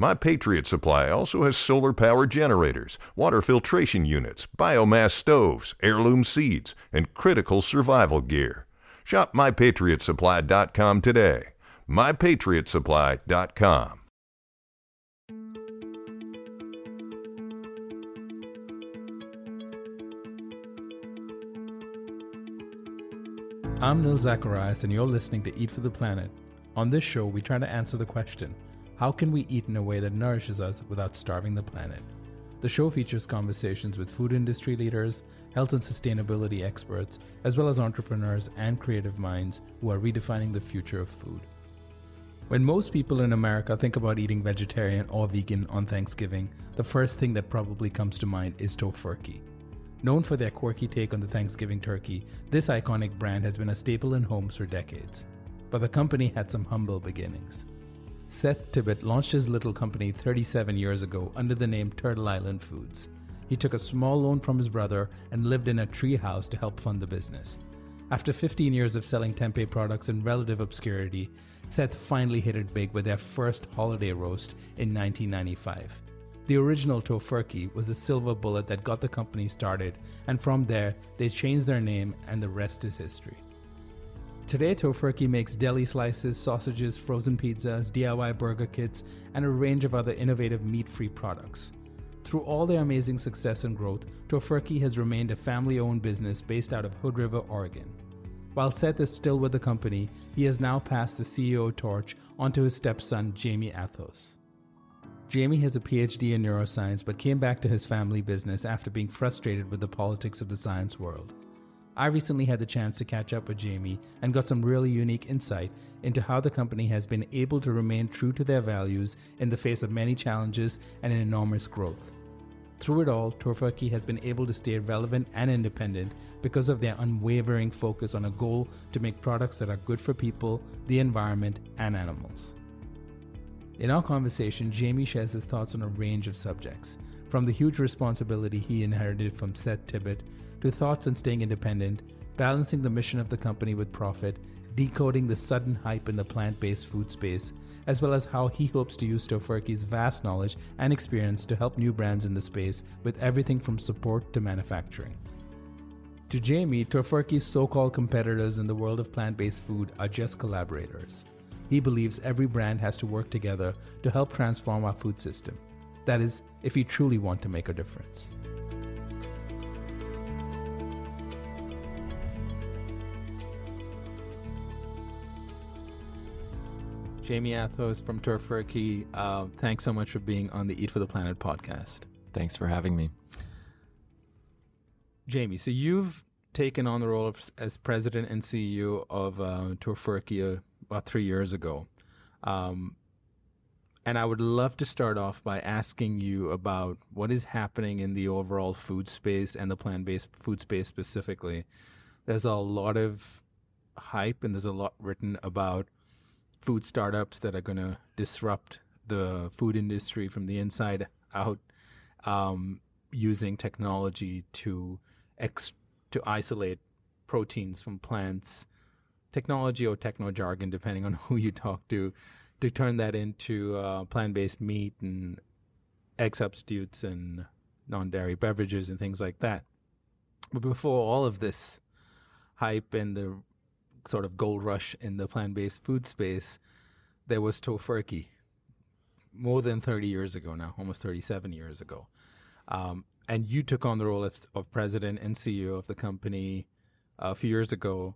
My Patriot Supply also has solar power generators, water filtration units, biomass stoves, heirloom seeds, and critical survival gear. Shop mypatriotsupply.com today. mypatriotsupply.com. I'm Nil Zacharias, and you're listening to Eat for the Planet. On this show, we try to answer the question how can we eat in a way that nourishes us without starving the planet? The show features conversations with food industry leaders, health and sustainability experts, as well as entrepreneurs and creative minds who are redefining the future of food. When most people in America think about eating vegetarian or vegan on Thanksgiving, the first thing that probably comes to mind is Tofurky. Known for their quirky take on the Thanksgiving turkey, this iconic brand has been a staple in homes for decades. But the company had some humble beginnings. Seth Tibbott launched his little company 37 years ago under the name Turtle Island Foods. He took a small loan from his brother and lived in a treehouse to help fund the business. After 15 years of selling tempeh products in relative obscurity, Seth finally hit it big with their first holiday roast in 1995. The original Tofurky was the silver bullet that got the company started, and from there, they changed their name, and the rest is history. Today, Tofurky makes deli slices, sausages, frozen pizzas, DIY burger kits, and a range of other innovative meat free products. Through all their amazing success and growth, Tofurky has remained a family owned business based out of Hood River, Oregon. While Seth is still with the company, he has now passed the CEO torch onto his stepson, Jaime Athos. Jaime has a PhD in neuroscience but came back to his family business after being frustrated with the politics of the science world. I recently had the chance to catch up with Jaime and got some really unique insight into how the company has been able to remain true to their values in the face of many challenges and an enormous growth. Through it all, Tofurky has been able to stay relevant and independent because of their unwavering focus on a goal to make products that are good for people, the environment, and animals. In our conversation, Jaime shares his thoughts on a range of subjects, from the huge responsibility he inherited from Seth Tibbott to thoughts on staying independent, balancing the mission of the company with profit, decoding the sudden hype in the plant based food space, as well as how he hopes to use Tofurky's vast knowledge and experience to help new brands in the space with everything from support to manufacturing. To Jaime, Tofurky's so called competitors in the world of plant based food are just collaborators. He believes every brand has to work together to help transform our food system. That is, if you truly want to make a difference. Jaime Athos from Tofurky, uh, thanks so much for being on the Eat for the Planet podcast. Thanks for having me. Jaime, so you've taken on the role of, as president and CEO of uh, Tofurky uh, about three years ago. Um, and I would love to start off by asking you about what is happening in the overall food space and the plant based food space specifically. There's a lot of hype and there's a lot written about food startups that are going to disrupt the food industry from the inside out um, using technology to ex- to isolate proteins from plants. Technology or techno jargon depending on who you talk to to turn that into uh, plant-based meat and egg substitutes and non-dairy beverages and things like that. But before all of this hype and the sort of gold rush in the plant based food space, there was Tofurky more than 30 years ago now, almost 37 years ago. Um, and you took on the role of, of, president and CEO of the company a few years ago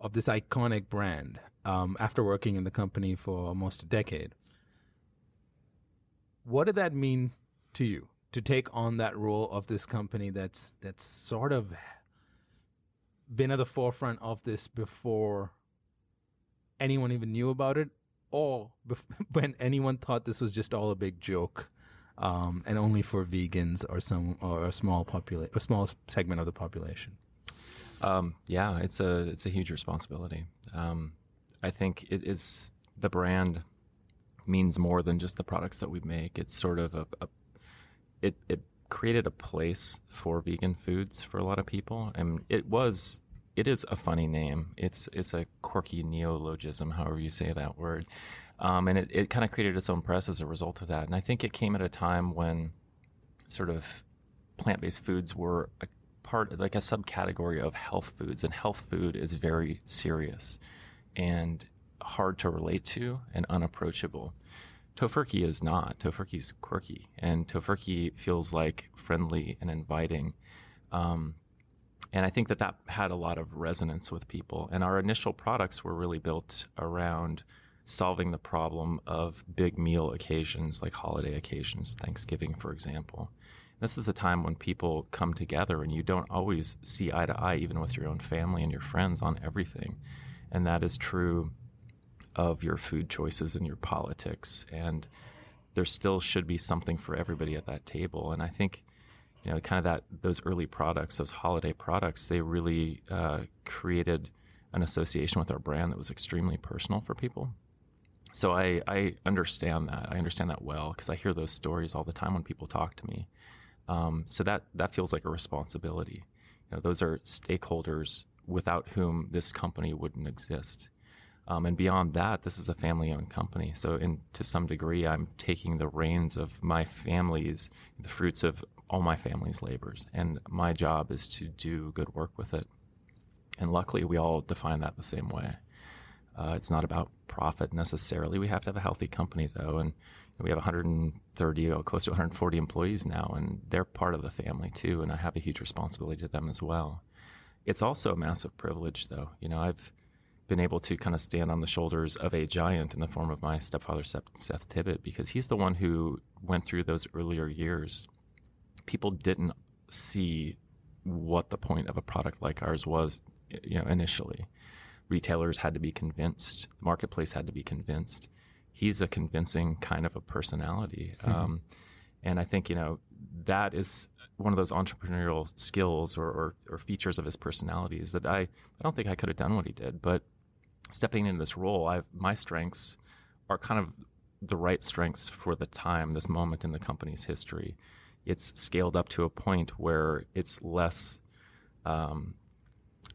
of this iconic brand um, after working in the company for almost a decade. What did that mean to you to take on that role of this company that's that's sort of been at the forefront of this before anyone even knew about it, or bef- when anyone thought this was just all a big joke, um, and only for vegans or some or a small popula- a small segment of the population. Um, yeah, it's a it's a huge responsibility. Um, I think it is the brand means more than just the products that we make. It's sort of a, a it it created a place for vegan foods for a lot of people, and it was it is a funny name. It's it's a quirky neologism, however you say that word, um, and it, it kind of created its own press as a result of that. And I think it came at a time when sort of plant based foods were a part like a subcategory of health foods, and health food is very serious and hard to relate to and unapproachable. Tofurky is not. Tofurky's quirky, and Tofurky feels like friendly and inviting. Um, and I think that that had a lot of resonance with people. And our initial products were really built around solving the problem of big meal occasions, like holiday occasions, Thanksgiving, for example. This is a time when people come together and you don't always see eye to eye, even with your own family and your friends, on everything. And that is true of your food choices and your politics. And there still should be something for everybody at that table. And I think you know, kind of that those early products, those holiday products, they really uh, created an association with our brand that was extremely personal for people. So I, I understand that. I understand that well because I hear those stories all the time when people talk to me. Um, so that that feels like a responsibility. You know, those are stakeholders without whom this company wouldn't exist. Um, and beyond that, this is a family-owned company. So, in to some degree, I'm taking the reins of my family's, the fruits of all my family's labors, and my job is to do good work with it. And luckily, we all define that the same way. Uh, it's not about profit necessarily. We have to have a healthy company, though, and we have 130, or close to 140 employees now, and they're part of the family too. And I have a huge responsibility to them as well. It's also a massive privilege, though. You know, I've been able to kind of stand on the shoulders of a giant in the form of my stepfather, Seth, Tibbott, because he's the one who went through those earlier years. People didn't see what the point of a product like ours was, you know, initially. Retailers had to be convinced, the marketplace had to be convinced. He's a convincing kind of a personality. Mm-hmm. Um, and I think, you know, that is one of those entrepreneurial skills or, or, or, features of his personality is that I, I don't think I could have done what he did, but stepping into this role, I've, my strengths are kind of the right strengths for the time, this moment in the company's history. It's scaled up to a point where it's less. Um,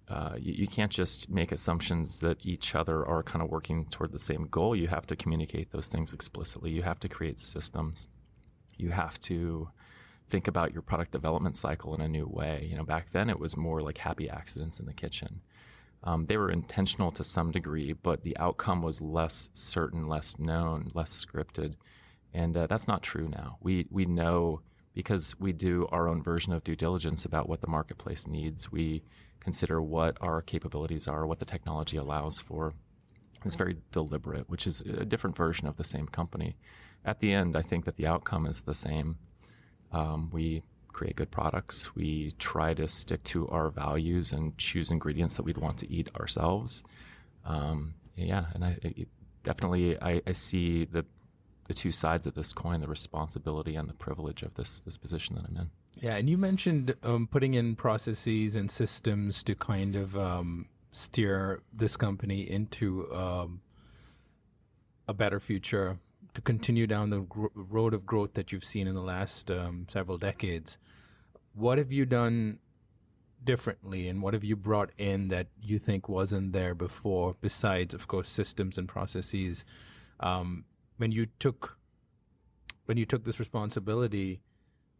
uh, you, you, can't just make assumptions that each other are kind of working toward the same goal. You have to communicate those things explicitly. You have to create systems. You have to think about your product development cycle in a new way. You know, back then it was more like happy accidents in the kitchen. Um, they were intentional to some degree, but the outcome was less certain, less known, less scripted, and uh, that's not true now. We we know because we do our own version of due diligence about what the marketplace needs. We consider what our capabilities are, what the technology allows for. It's very deliberate, which is a different version of the same company. At the end, I think that the outcome is the same. Um, we create good products. We try to stick to our values and choose ingredients that we'd want to eat ourselves. Um, yeah, and I it, definitely I, I, see the the two sides of this coin: the responsibility and the privilege of this this position that I'm in. Yeah, and you mentioned um, putting in processes and systems to kind of um, steer this company into um, a better future to continue down the road of growth that you've seen in the last um, several decades. What have you done differently, and what have you brought in that you think wasn't there before? Besides, of course, systems and processes. When you took when you took this responsibility,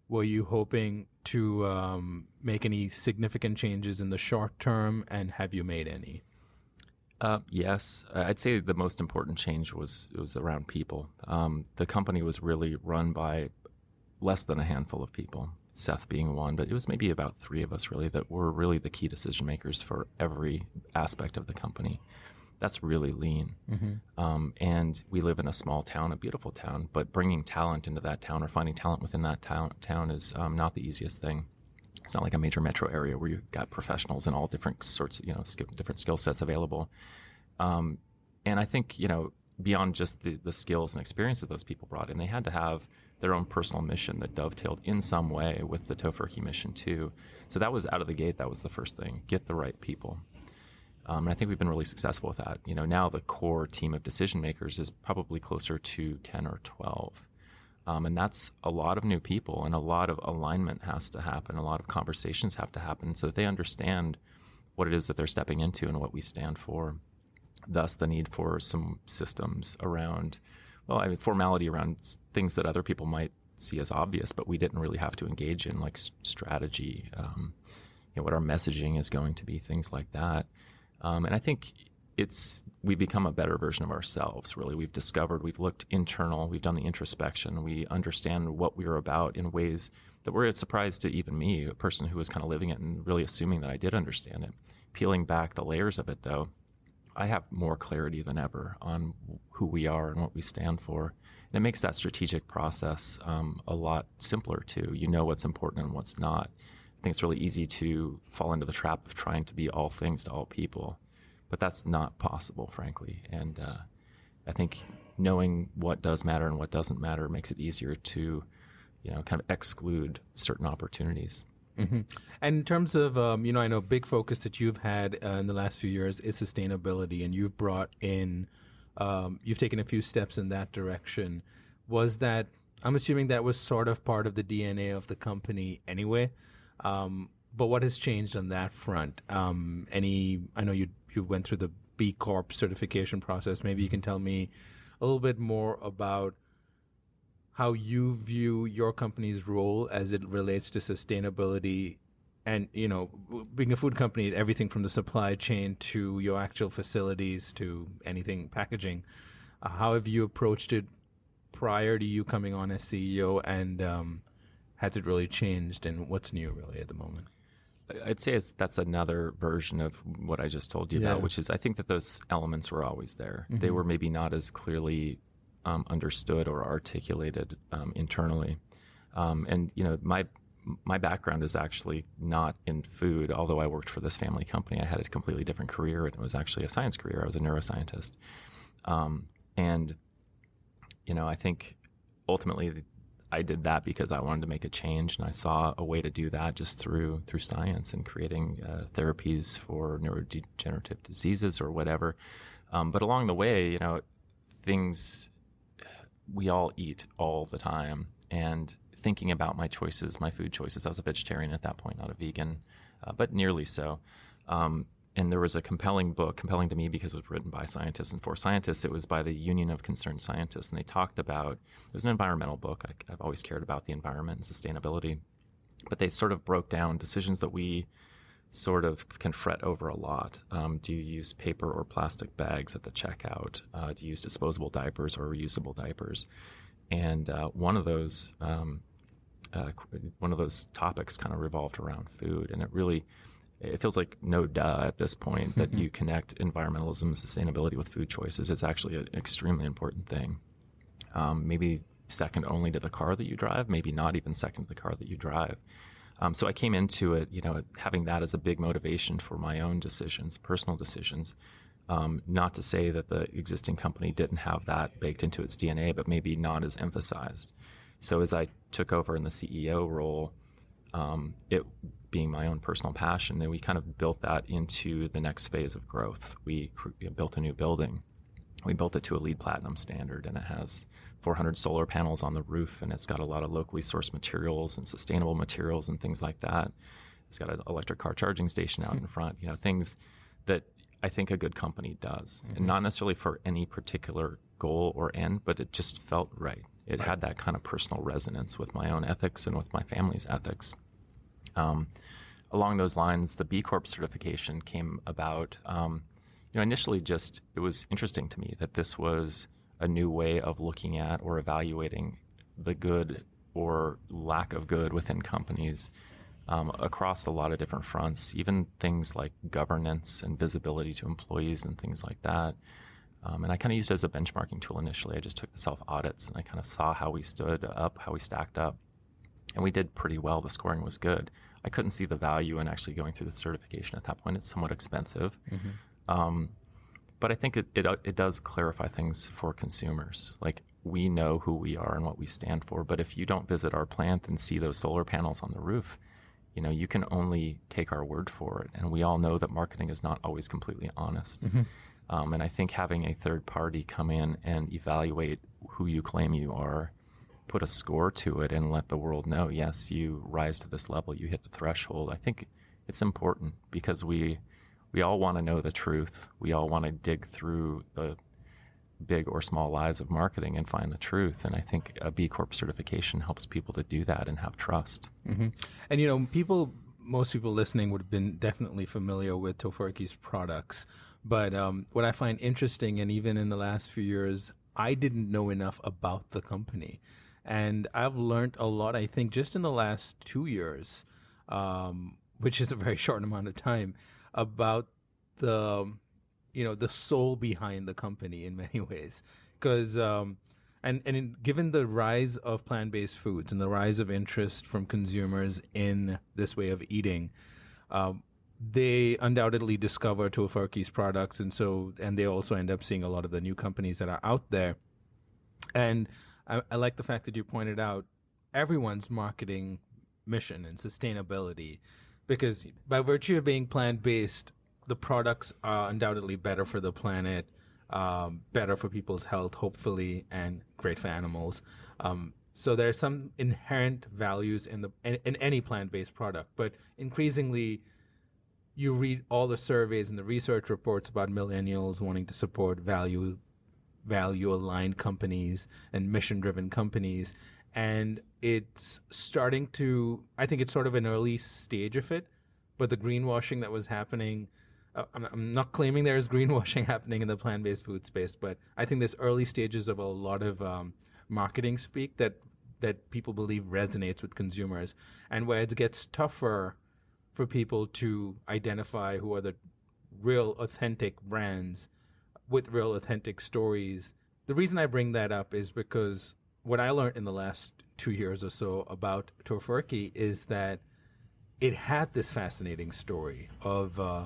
were you hoping to um, make any significant changes in the short term, and have you made any? Uh, yes, I'd say the most important change was was around people. Um, the company was really run by less than a handful of people, Seth being one, but it was maybe about three of us really that were really the key decision makers for every aspect of the company. That's really lean. Um, and we live in a small town, a beautiful town, but bringing talent into that town or finding talent within that town, town is um, not the easiest thing. It's not like a major metro area where you've got professionals and all different sorts of, you know, sk- different skill sets available. Um, and I think, you know, beyond just the, the skills and experience that those people brought in, they had to have their own personal mission that dovetailed in some way with the Tofurky mission too. So that was out of the gate. That was the first thing: get the right people. Um, and I think we've been really successful with that. You know, now the core team of decision makers is probably closer to ten or twelve, um, and that's a lot of new people, and a lot of alignment has to happen. A lot of conversations have to happen so that they understand what it is that they're stepping into and what we stand for. Thus, the need for some systems around well, I mean, formality around things that other people might see as obvious, but we didn't really have to engage in, like strategy, um, you know, what our messaging is going to be, things like that. Um, and I think it's we become a better version of ourselves. Really, we've discovered, we've looked internal, we've done the introspection, we understand what we're about in ways that were a surprise to even me, a person who was kind of living it and really assuming that I did understand it. Peeling back the layers of it, though, I have more clarity than ever on who we are and what we stand for. And it makes that strategic process um, a lot simpler too. You know what's important and what's not. I think it's really easy to fall into the trap of trying to be all things to all people, but that's not possible, frankly. And uh, I think knowing what does matter and what doesn't matter makes it easier to, you know, kind of exclude certain opportunities. Mm-hmm. And in terms of, um, you know, I know a big focus that you've had uh, in the last few years is sustainability, and you've brought in, um, you've taken a few steps in that direction. Was that, I'm assuming that was sort of part of the DNA of the company anyway. Um, but what has changed on that front? Um, any, I know you you went through the B Corp certification process. Maybe you can tell me a little bit more about how you view your company's role as it relates to sustainability and you know being a food company everything from the supply chain to your actual facilities to anything packaging uh, how have you approached it prior to you coming on as ceo and um, has it really changed and what's new really at the moment I'd say it's, that's another version of what I just told you Yeah. about, which is I think that those elements were always there. They were maybe not as clearly um, understood or articulated um, internally. Um, and you know, my my background is actually not in food. Although I worked for this family company, I had a completely different career, and it was actually a science career. I was a neuroscientist, um, and you know, I think ultimately I did that because I wanted to make a change, and I saw a way to do that just through through science and creating uh, therapies for neurodegenerative diseases or whatever. Um, but along the way, you know, things we all eat all the time, and thinking about my choices, my food choices. I was a vegetarian at that point, not a vegan, uh, but nearly so. Um, and there was a compelling book, compelling to me because it was written by scientists and for scientists. It was by the Union of Concerned Scientists, and they talked about it was an environmental book. I, I've always cared about the environment and sustainability, but they sort of broke down decisions that we sort of can fret over a lot. Um, do you use paper or plastic bags at the checkout? Uh, do you use disposable diapers or reusable diapers? And uh, one of those um, uh, one of those topics kind of revolved around food, and it really it feels like no duh at this point that you connect environmentalism and sustainability with food choices. It's actually an extremely important thing. Um, maybe second only to the car that you drive, maybe not even second to the car that you drive. Um, so I came into it, you know, having that as a big motivation for my own decisions, personal decisions. Um, not to say that the existing company didn't have that baked into its DNA, but maybe not as emphasized. So as I took over in the CEO role, um, it being my own personal passion, then we kind of built that into the next phase of growth. We cr- built a new building. We built it to a LEED Platinum standard, and it has 400 solar panels on the roof, and it's got a lot of locally sourced materials and sustainable materials and things like that. It's got an electric car charging station out in front. You know, things that I think a good company does, and not necessarily for any particular goal or end, but it just felt right. It had that kind of personal resonance with my own ethics and with my family's ethics. Um, along those lines, the B Corp certification came about. Um, you know, initially, just it was interesting to me that this was a new way of looking at or evaluating the good or lack of good within companies um, across a lot of different fronts, even things like governance and visibility to employees and things like that. Um, and I kind of used it as a benchmarking tool initially. I just took the self audits and I kind of saw how we stood up, how we stacked up. And we did pretty well. The scoring was good. I couldn't see the value in actually going through the certification at that point. It's somewhat expensive. Mm-hmm. Um, but I think it, it, it does clarify things for consumers. Like we know who we are and what we stand for. But if you don't visit our plant and see those solar panels on the roof, you know, you can only take our word for it. And we all know that marketing is not always completely honest. Mm-hmm. Um, and I think having a third party come in and evaluate who you claim you are, put a score to it, and let the world know, yes, you rise to this level, you hit the threshold. I think it's important because we we all want to know the truth. We all want to dig through the big or small lies of marketing and find the truth. And I think a B Corp certification helps people to do that and have trust. Mm-hmm. And you know, people, most people listening would have been definitely familiar with Tofurky's products. But um, what I find interesting, and even in the last few years, I didn't know enough about the company. And I've learned a lot, I think, just in the last two years, um, which is a very short amount of time, about the you know the soul behind the company in many ways because um, and and in, given the rise of plant-based foods and the rise of interest from consumers in this way of eating um, they undoubtedly discover Tofurky's products and so and they also end up seeing a lot of the new companies that are out there and I, I like the fact that you pointed out everyone's marketing mission and sustainability because by virtue of being plant-based the products are undoubtedly better for the planet, um, better for people's health, hopefully, and great for animals. Um, so there are some inherent values in the in, in any plant-based product, but increasingly, you read all the surveys and the research reports about millennials wanting to support value value aligned companies and mission driven companies and it's starting to i think it's sort of an early stage of it but the greenwashing that was happening uh, I'm, not claiming there is greenwashing happening in the plant-based food space, but I think there's early stages of a lot of um, marketing speak that that people believe resonates with consumers, and where it gets tougher for people to identify who are the real authentic brands with real authentic stories. The reason I bring that up is because what I learned in the last two years or so about Tofurky is that it had this fascinating story of uh,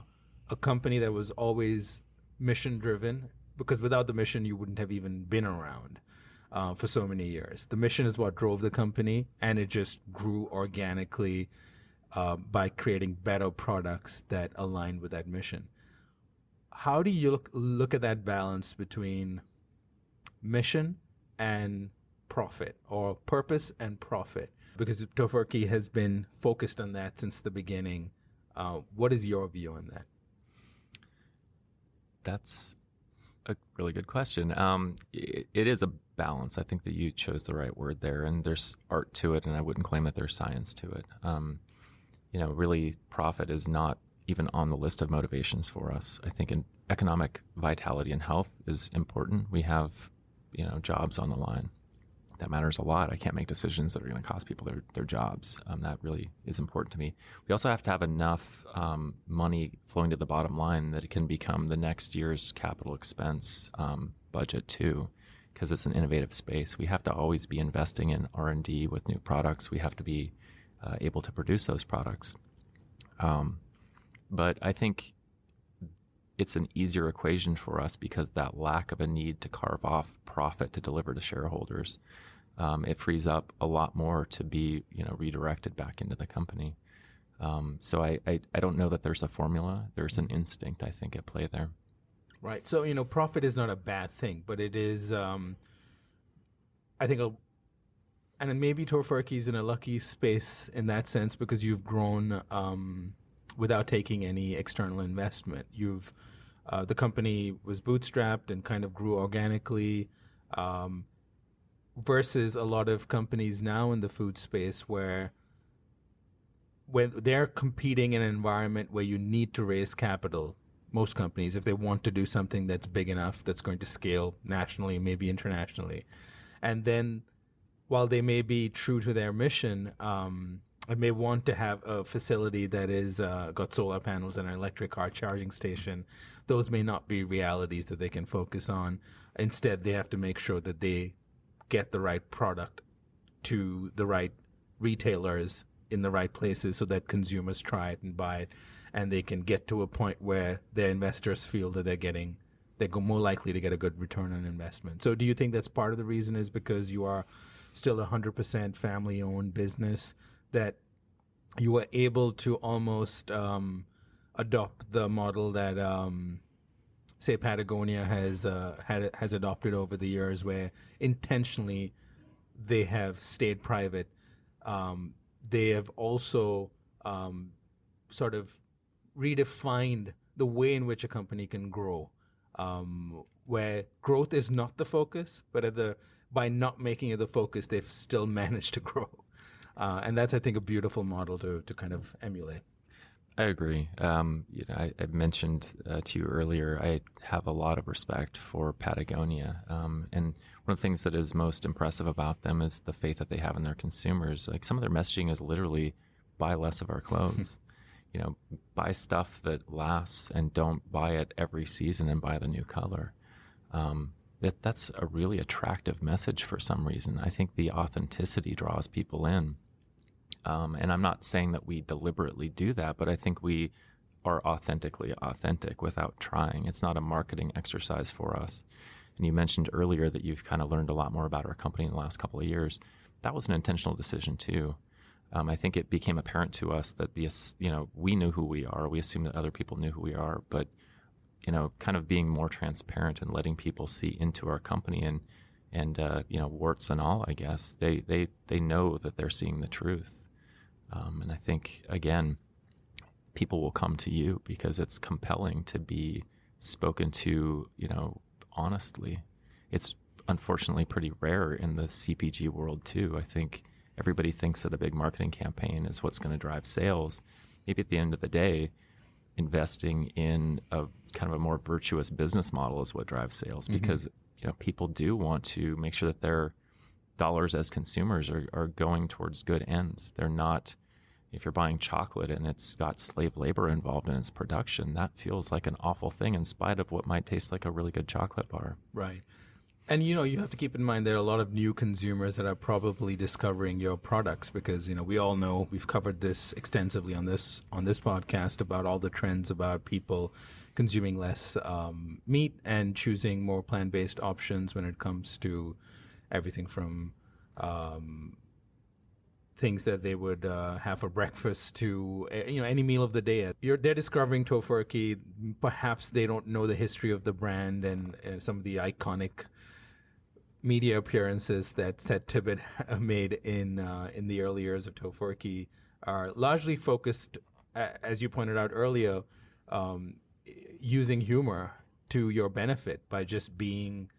a company that was always mission driven because without the mission you wouldn't have even been around uh, for so many years the mission is what drove the company and it just grew organically uh, by creating better products that align with that mission how do you look, look at that balance between mission and profit or purpose and profit because Tofurky has been focused on that since the beginning uh, what is your view on that that's a really good question. Um, it, it is a balance. I think that you chose the right word there, and there's art to it, and I wouldn't claim that there's science to it. Um, you know, really, profit is not even on the list of motivations for us. I think in economic vitality and health is important. We have, you know, jobs on the line that matters a lot. I can't make decisions that are going to cost people their, their jobs. Um, that really is important to me. We also have to have enough um, money flowing to the bottom line that it can become the next year's capital expense um, budget too, because it's an innovative space. We have to always be investing in R and D with new products. We have to be uh, able to produce those products. Um, but I think it's an easier equation for us because that lack of a need to carve off profit to deliver to shareholders um, it frees up a lot more to be you know redirected back into the company. Um, so I, I, I don't know that there's a formula. There's an instinct I think at play there. Right. So you know, profit is not a bad thing, but it is. Um, I think a and maybe is in a lucky space in that sense because you've grown um, without taking any external investment. You've uh, the company was bootstrapped and kind of grew organically. Um, versus a lot of companies now in the food space where when they're competing in an environment where you need to raise capital most companies if they want to do something that's big enough that's going to scale nationally maybe internationally and then while they may be true to their mission um, I may want to have a facility that is uh, got solar panels and an electric car charging station. Those may not be realities that they can focus on. Instead, they have to make sure that they get the right product to the right retailers in the right places so that consumers try it and buy it and they can get to a point where their investors feel that they're getting they're more likely to get a good return on investment. So do you think that's part of the reason is because you are still a 100% family owned business that you were able to almost um, adopt the model that um, say Patagonia has uh, had has adopted over the years where intentionally they have stayed private. Um, they have also um, sort of redefined the way in which a company can grow, um, where growth is not the focus, but at the by not making it the focus, they've still managed to grow, uh, and that's I think a beautiful model to to kind of emulate. I agree. Um, you know, I, I mentioned uh, to you earlier. I have a lot of respect for Patagonia, um, and one of the things that is most impressive about them is the faith that they have in their consumers. Like some of their messaging is literally buy less of our clothes. you know, buy stuff that lasts and don't buy it every season and buy the new color. Um, that that's a really attractive message for some reason. I think the authenticity draws people in. Um, and I'm not saying that we deliberately do that, but I think we are authentically authentic without trying. It's not a marketing exercise for us. And you mentioned earlier that you've kind of learned a lot more about our company in the last couple of years. That was an intentional decision too. Um, I think it became apparent to us that the you know we knew who we are. We assumed that other people knew who we are, but you know, kind of being more transparent and letting people see into our company and and uh, you know warts and all. I guess they they they know that they're seeing the truth, um, and I think again, people will come to you because it's compelling to be spoken to. You know, honestly, it's unfortunately pretty rare in the CPG world too. I think everybody thinks that a big marketing campaign is what's going to drive sales. Maybe at the end of the day, investing in a kind of a more virtuous business model is what drives sales mm-hmm. because you know people do want to make sure that their dollars as consumers are, are going towards good ends. They're not if you're buying chocolate and it's got slave labor involved in its production, that feels like an awful thing in spite of what might taste like a really good chocolate bar. Right. And you know, you have to keep in mind there are a lot of new consumers that are probably discovering your products because you know we all know we've covered this extensively on this on this podcast about all the trends about people consuming less um, meat and choosing more plant based options when it comes to everything from um, things that they would uh, have for breakfast to eh, you know any meal of the day. You're, they're discovering Tofurky. Perhaps they don't know the history of the brand and, and some of the iconic media appearances that Seth Tibbott made in uh, in the early years of Tofurky are largely focused, as you pointed out earlier, um, using humor to your benefit by just being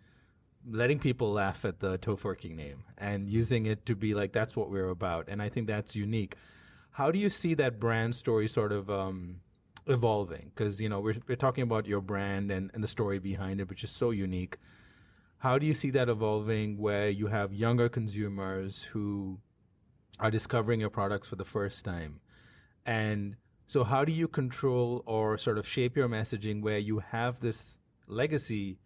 letting people laugh at the Tofurky name and using it to be like that's what we're about, and I think that's unique. How do you see that brand story sort of um, evolving? Because you know we're we're talking about your brand and, and the story behind it, which is so unique how do you see that evolving where you have younger consumers who are discovering your products for the first time? And so, how do you control or sort of shape your messaging where you have this legacy,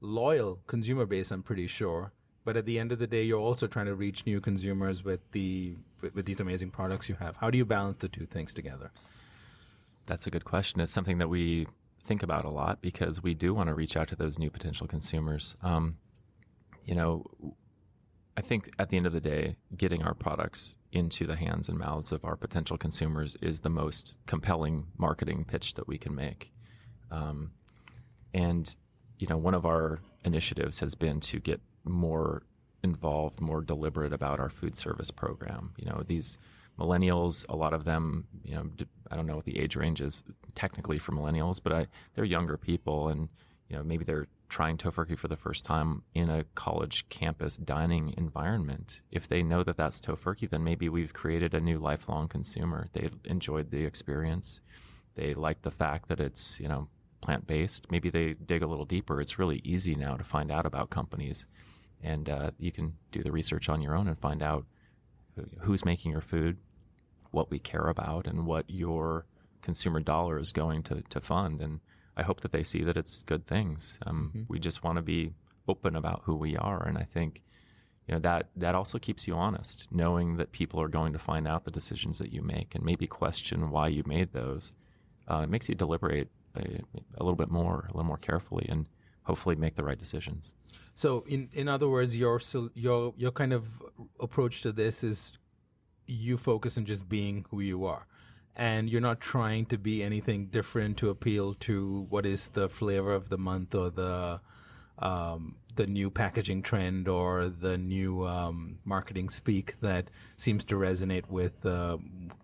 loyal consumer base? I'm pretty sure, but at the end of the day, you're also trying to reach new consumers with the with, with these amazing products you have. How do you balance the two things together? That's a good question. It's something that we think about a lot because we do want to reach out to those new potential consumers. Um, you know, I think at the end of the day, getting our products into the hands and mouths of our potential consumers is the most compelling marketing pitch that we can make. Um, and, you know, one of our initiatives has been to get more involved, more deliberate about our food service program. You know, these millennials, a lot of them, you know, I don't know what the age range is technically for millennials, but I, they're younger people, and you know, maybe they're trying Tofurky for the first time in a college campus dining environment. If they know that that's Tofurky, then maybe we've created a new lifelong consumer. They enjoyed the experience. They like the fact that it's you know plant based. Maybe they dig a little deeper. It's really easy now to find out about companies, and uh, you can do the research on your own and find out who's making your food, what we care about and what your consumer dollar is going to, to fund. And I hope that they see that it's good things. Um, mm-hmm. We just want to be open about who we are. And I think, you know, that, that also keeps you honest, knowing that people are going to find out the decisions that you make and maybe question why you made those. Uh, it makes you deliberate a, a little bit more, a little more carefully and hopefully make the right decisions. So, in, in other words, your, your, your kind of approach to this is you focus on just being who you are and you're not trying to be anything different to appeal to what is the flavor of the month or the um, the new packaging trend or the new um, marketing speak that seems to resonate with uh,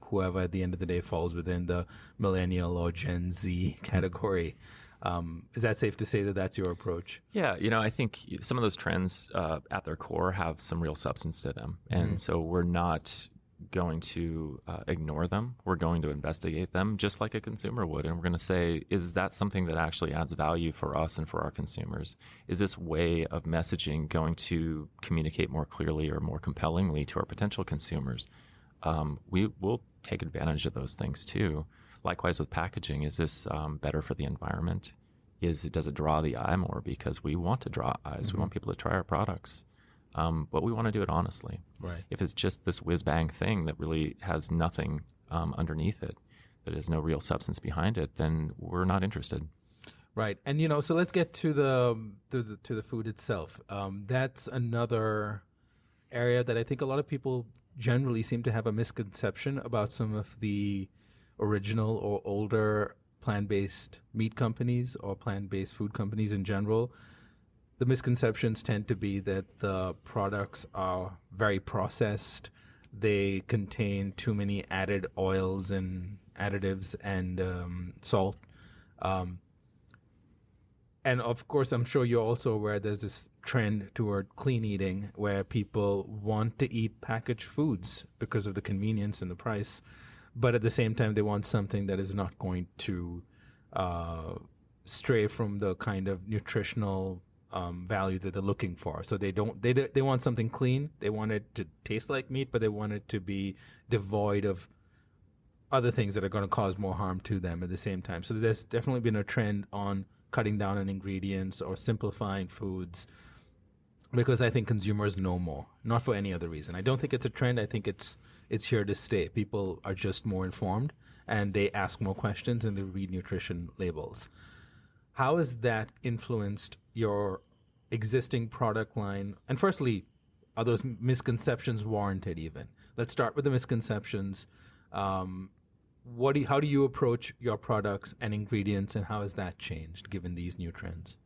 whoever at the end of the day falls within the millennial or Gen Z category. Um, is that safe to say that that's your approach? Yeah, you know, I think some of those trends uh, at their core have some real substance to them, and mm-hmm. so we're not going to uh, ignore them. We're going to investigate them just like a consumer would. And we're going to say, is that something that actually adds value for us and for our consumers? Is this way of messaging going to communicate more clearly or more compellingly to our potential consumers? Um, we will take advantage of those things too. Likewise with packaging, is this um, better for the environment? Is it, does it draw the eye more because we want to draw eyes? Mm-hmm. We want people to try our products. Um, but we want to do it honestly. Right. If it's just this whiz bang thing that really has nothing um, underneath it, that has no real substance behind it, then we're not interested. Right, and you know, so let's get to the to the, to the food itself. Um, that's another area that I think a lot of people generally seem to have a misconception about some of the original or older plant-based meat companies or plant-based food companies in general the misconceptions tend to be that the products are very processed. They contain too many added oils and additives and um, salt. Um, and of course, I'm sure you're also aware there's this trend toward clean eating where people want to eat packaged foods because of the convenience and the price. But at the same time, they want something that is not going to uh, stray from the kind of nutritional um, value that they're looking for. So they don't they they want something clean. They want it to taste like meat, but they want it to be devoid of other things that are going to cause more harm to them at the same time. So there's definitely been a trend on cutting down on ingredients or simplifying foods because I think consumers know more, not for any other reason. I don't think it's a trend. I think it's it's here to stay. People are just more informed and they ask more questions and they read nutrition labels. How has that influenced your existing product line? And firstly, are those misconceptions warranted? Even let's start with the misconceptions. Um, what do you, how do you approach your products and ingredients, and how has that changed given these new trends?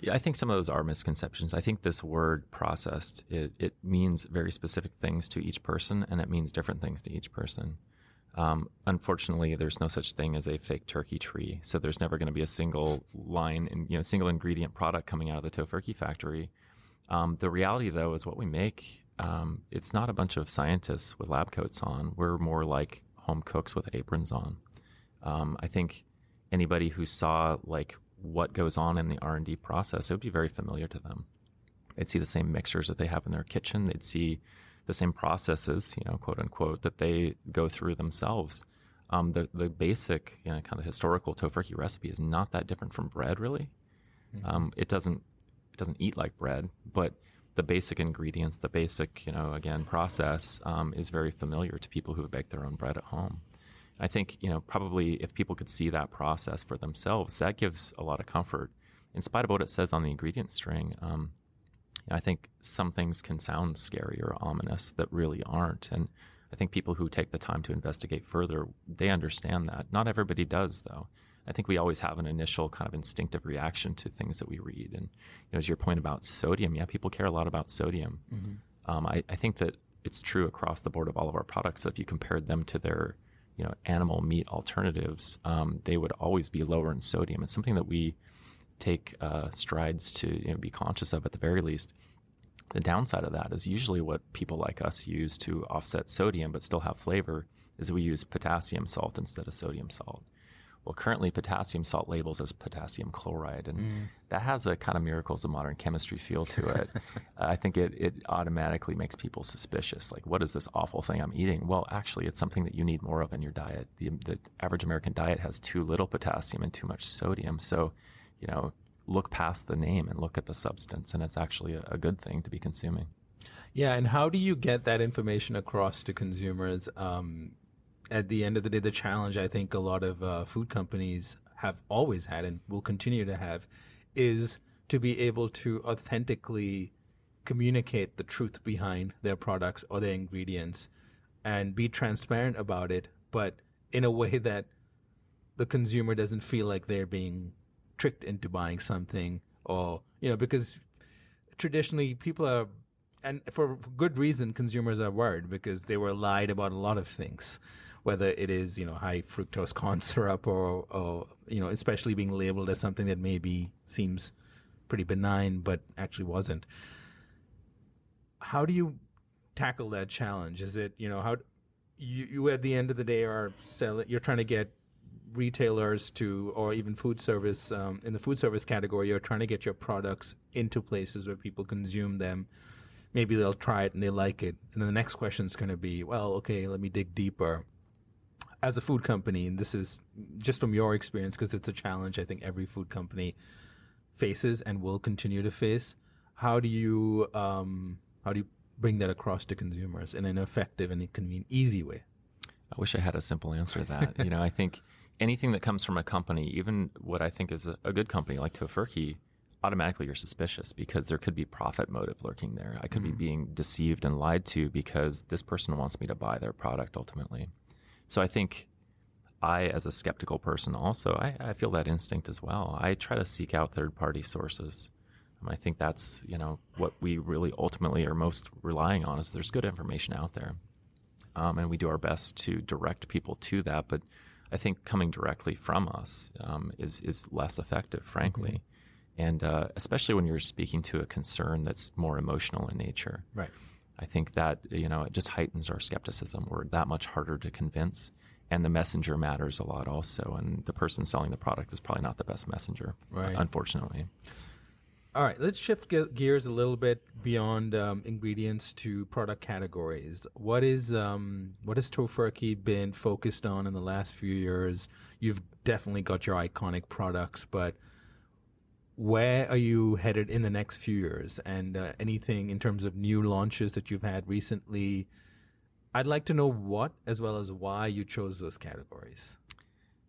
Yeah, I think some of those are misconceptions. I think this word processed it, it means very specific things to each person, and it means different things to each person. Um, unfortunately, there's no such thing as a fake turkey tree. So there's never going to be a single line and you know single ingredient product coming out of the Tofurky factory. Um, the reality, though, is what we make. Um, it's not a bunch of scientists with lab coats on. We're more like home cooks with aprons on. Um, I think anybody who saw like what goes on in the R and D process, it would be very familiar to them. They'd see the same mixtures that they have in their kitchen. They'd see the same processes, you know, quote unquote, that they go through themselves. Um, the the basic, you know, kind of historical Tofurky recipe is not that different from bread, really. Mm-hmm. Um, it doesn't it doesn't eat like bread, but the basic ingredients, the basic, you know, again, process um, is very familiar to people who have baked their own bread at home. I think, you know, probably if people could see that process for themselves, that gives a lot of comfort. In spite of what it says on the ingredient string, um, I think some things can sound scary or ominous that really aren't. And I think people who take the time to investigate further, they understand that. Not everybody does, though. I think we always have an initial kind of instinctive reaction to things that we read. And you know, as your point about sodium, yeah, people care a lot about sodium. Mm-hmm. Um, I, I, think that it's true across the board of all of our products. That if you compared them to their, you know, animal meat alternatives, um, they would always be lower in sodium. It's something that we take uh, strides to you know, be conscious of at the very least. The downside of that is usually what people like us use to offset sodium but still have flavor is we use potassium salt instead of sodium salt. Well, currently potassium salt labels as potassium chloride, and mm. that has a kind of miracles of modern chemistry feel to it. uh, I think it, it automatically makes people suspicious. Like, what is this awful thing I'm eating? Well, actually, it's something that you need more of in your diet. The, the average American diet has too little potassium and too much sodium. So, you know, look past the name and look at the substance, and it's actually a, a good thing to be consuming. Yeah, and how do you get that information across to consumers? Um, at the end of the day, the challenge I think a lot of uh, food companies have always had and will continue to have is to be able to authentically communicate the truth behind their products or their ingredients and be transparent about it, but in a way that the consumer doesn't feel like they're being tricked into buying something or, you know, because traditionally people are and for good reason, consumers are worried because they were lied about a lot of things, whether it is you know high fructose corn syrup or, or you know especially being labeled as something that maybe seems pretty benign but actually wasn't. How do you tackle that challenge? Is it you know how you, you at the end of the day are selling? You're trying to get retailers to or even food service um, in the food service category. You're trying to get your products into places where people consume them maybe they'll try it and they like it. And then the next question is going to be, well, okay, let me dig deeper. As a food company, and this is just from your experience, because it's a challenge I think every food company faces and will continue to face. How do you um, how do you bring that across to consumers in an effective and convenient, easy way? I wish I had a simple answer to that. you know, I think anything that comes from a company, even what I think is a, a good company like Tofurky, automatically you're suspicious because there could be profit motive lurking there. I could mm. be being deceived and lied to because this person wants me to buy their product ultimately. So I think I, as a skeptical person, also I, I feel that instinct as well. I try to seek out third party sources. Um, I think that's you know what we really ultimately are most relying on is there's good information out there, um, and we do our best to direct people to that. But I think coming directly from us um, is is less effective, frankly. Mm-hmm and uh, especially when you're speaking to a concern that's more emotional in nature. Right. I think that you know it just heightens our skepticism. We're that much harder to convince, and the messenger matters a lot also. And the person selling the product is probably not the best messenger, right. unfortunately. All right, let's shift ge- gears a little bit beyond um, ingredients to product categories. What is um, what has Tofurky been focused on in the last few years? You've definitely got your iconic products, but where are you headed in the next few years and uh, anything in terms of new launches that you've had recently i'd like to know what as well as why you chose those categories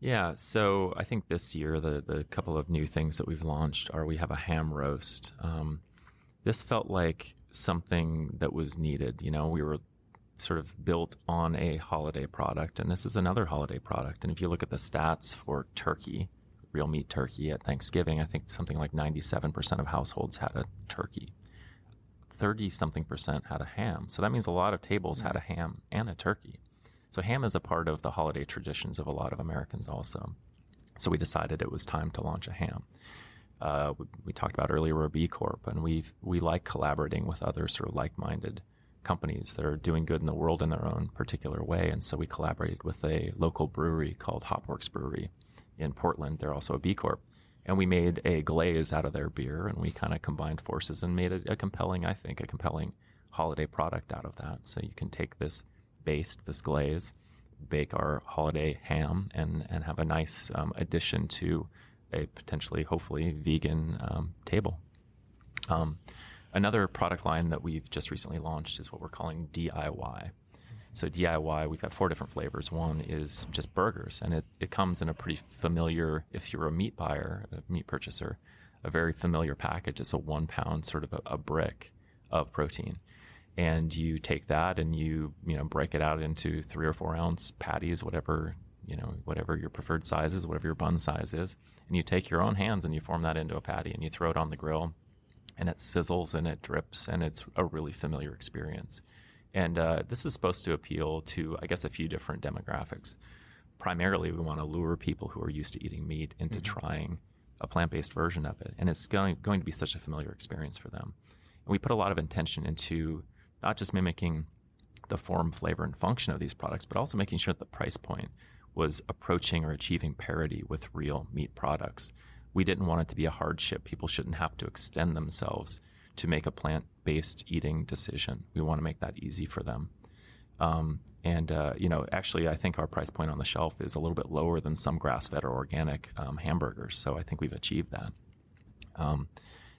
yeah so i think this year the, the couple of new things that we've launched are we have a ham roast um, this felt like something that was needed you know we were sort of built on a holiday product and this is another holiday product and if you look at the stats for turkey real meat turkey at Thanksgiving, I think something like 97% of households had a turkey. 30 something percent had a ham. So that means a lot of tables had a ham and a turkey. So ham is a part of the holiday traditions of a lot of Americans also. So we decided it was time to launch a ham. Uh, we, we, talked about earlier we're a B Corp, and we we like collaborating with other sort of like-minded companies that are doing good in the world in their own particular way. And so we collaborated with a local brewery called Hopworks Brewery, in Portland. They're also a B Corp. And we made a glaze out of their beer and we kind of combined forces and made a, a compelling, I think, a compelling holiday product out of that. So you can take this baste, this glaze, bake our holiday ham, and, and have a nice um, addition to a potentially, hopefully, vegan um, table. Um, another product line that we've just recently launched is what we're calling DIY. So DIY, we've got four different flavors. One is just burgers, and it, it comes in a pretty familiar, if you're a meat buyer, a meat purchaser, a very familiar package. It's a one pound sort of a, a brick of protein. And you take that and you, you know, break it out into three or four ounce patties, whatever, you know, whatever your preferred size is, whatever your bun size is. And you take your own hands and you form that into a patty and you throw it on the grill and it sizzles and it drips and it's a really familiar experience. And uh, this is supposed to appeal to, I guess, a few different demographics. Primarily, we want to lure people who are used to eating meat into mm-hmm. trying a plant based version of it. And it's going, going to be such a familiar experience for them. And we put a lot of intention into not just mimicking the form, flavor, and function of these products, but also making sure that the price point was approaching or achieving parity with real meat products. We didn't want it to be a hardship. People shouldn't have to extend themselves to make a plant based eating decision. We want to make that easy for them. Um, and, uh, you know, actually, I think our price point on the shelf is a little bit lower than some grass fed or organic um, hamburgers. So I think we've achieved that. Um,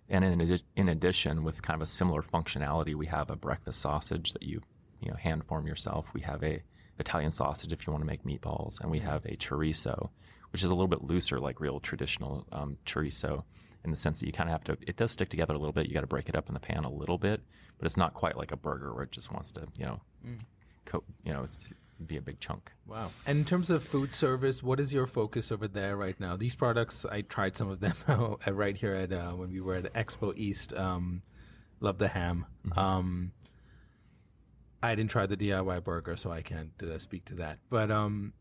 and in, adi- in addition, with kind of a similar functionality, we have a breakfast sausage that you, you know, hand form yourself. We have a Italian sausage if you want to make meatballs, and we have a chorizo, which is a little bit looser, like real traditional um, chorizo, in the sense that you kind of have to. It does stick together a little bit. You got to break it up in the pan a little bit, but it's not quite like a burger where it just wants to, you know, co- you know, it's be a big chunk. Wow. And in terms of food service, what is your focus over there right now? These products, I tried some of them right here at uh, when we were at Expo East. Um, love the ham. Um, I didn't try the DIY burger, so I can't uh, speak to that. But um,